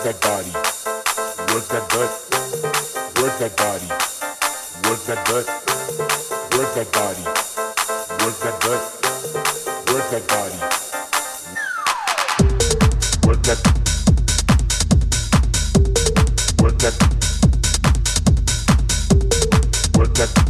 Work that body. Work that butt. Work that body. Work that butt. Work that body. Work that butt. Work that body. Work that. Work that. Work that.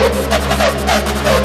Música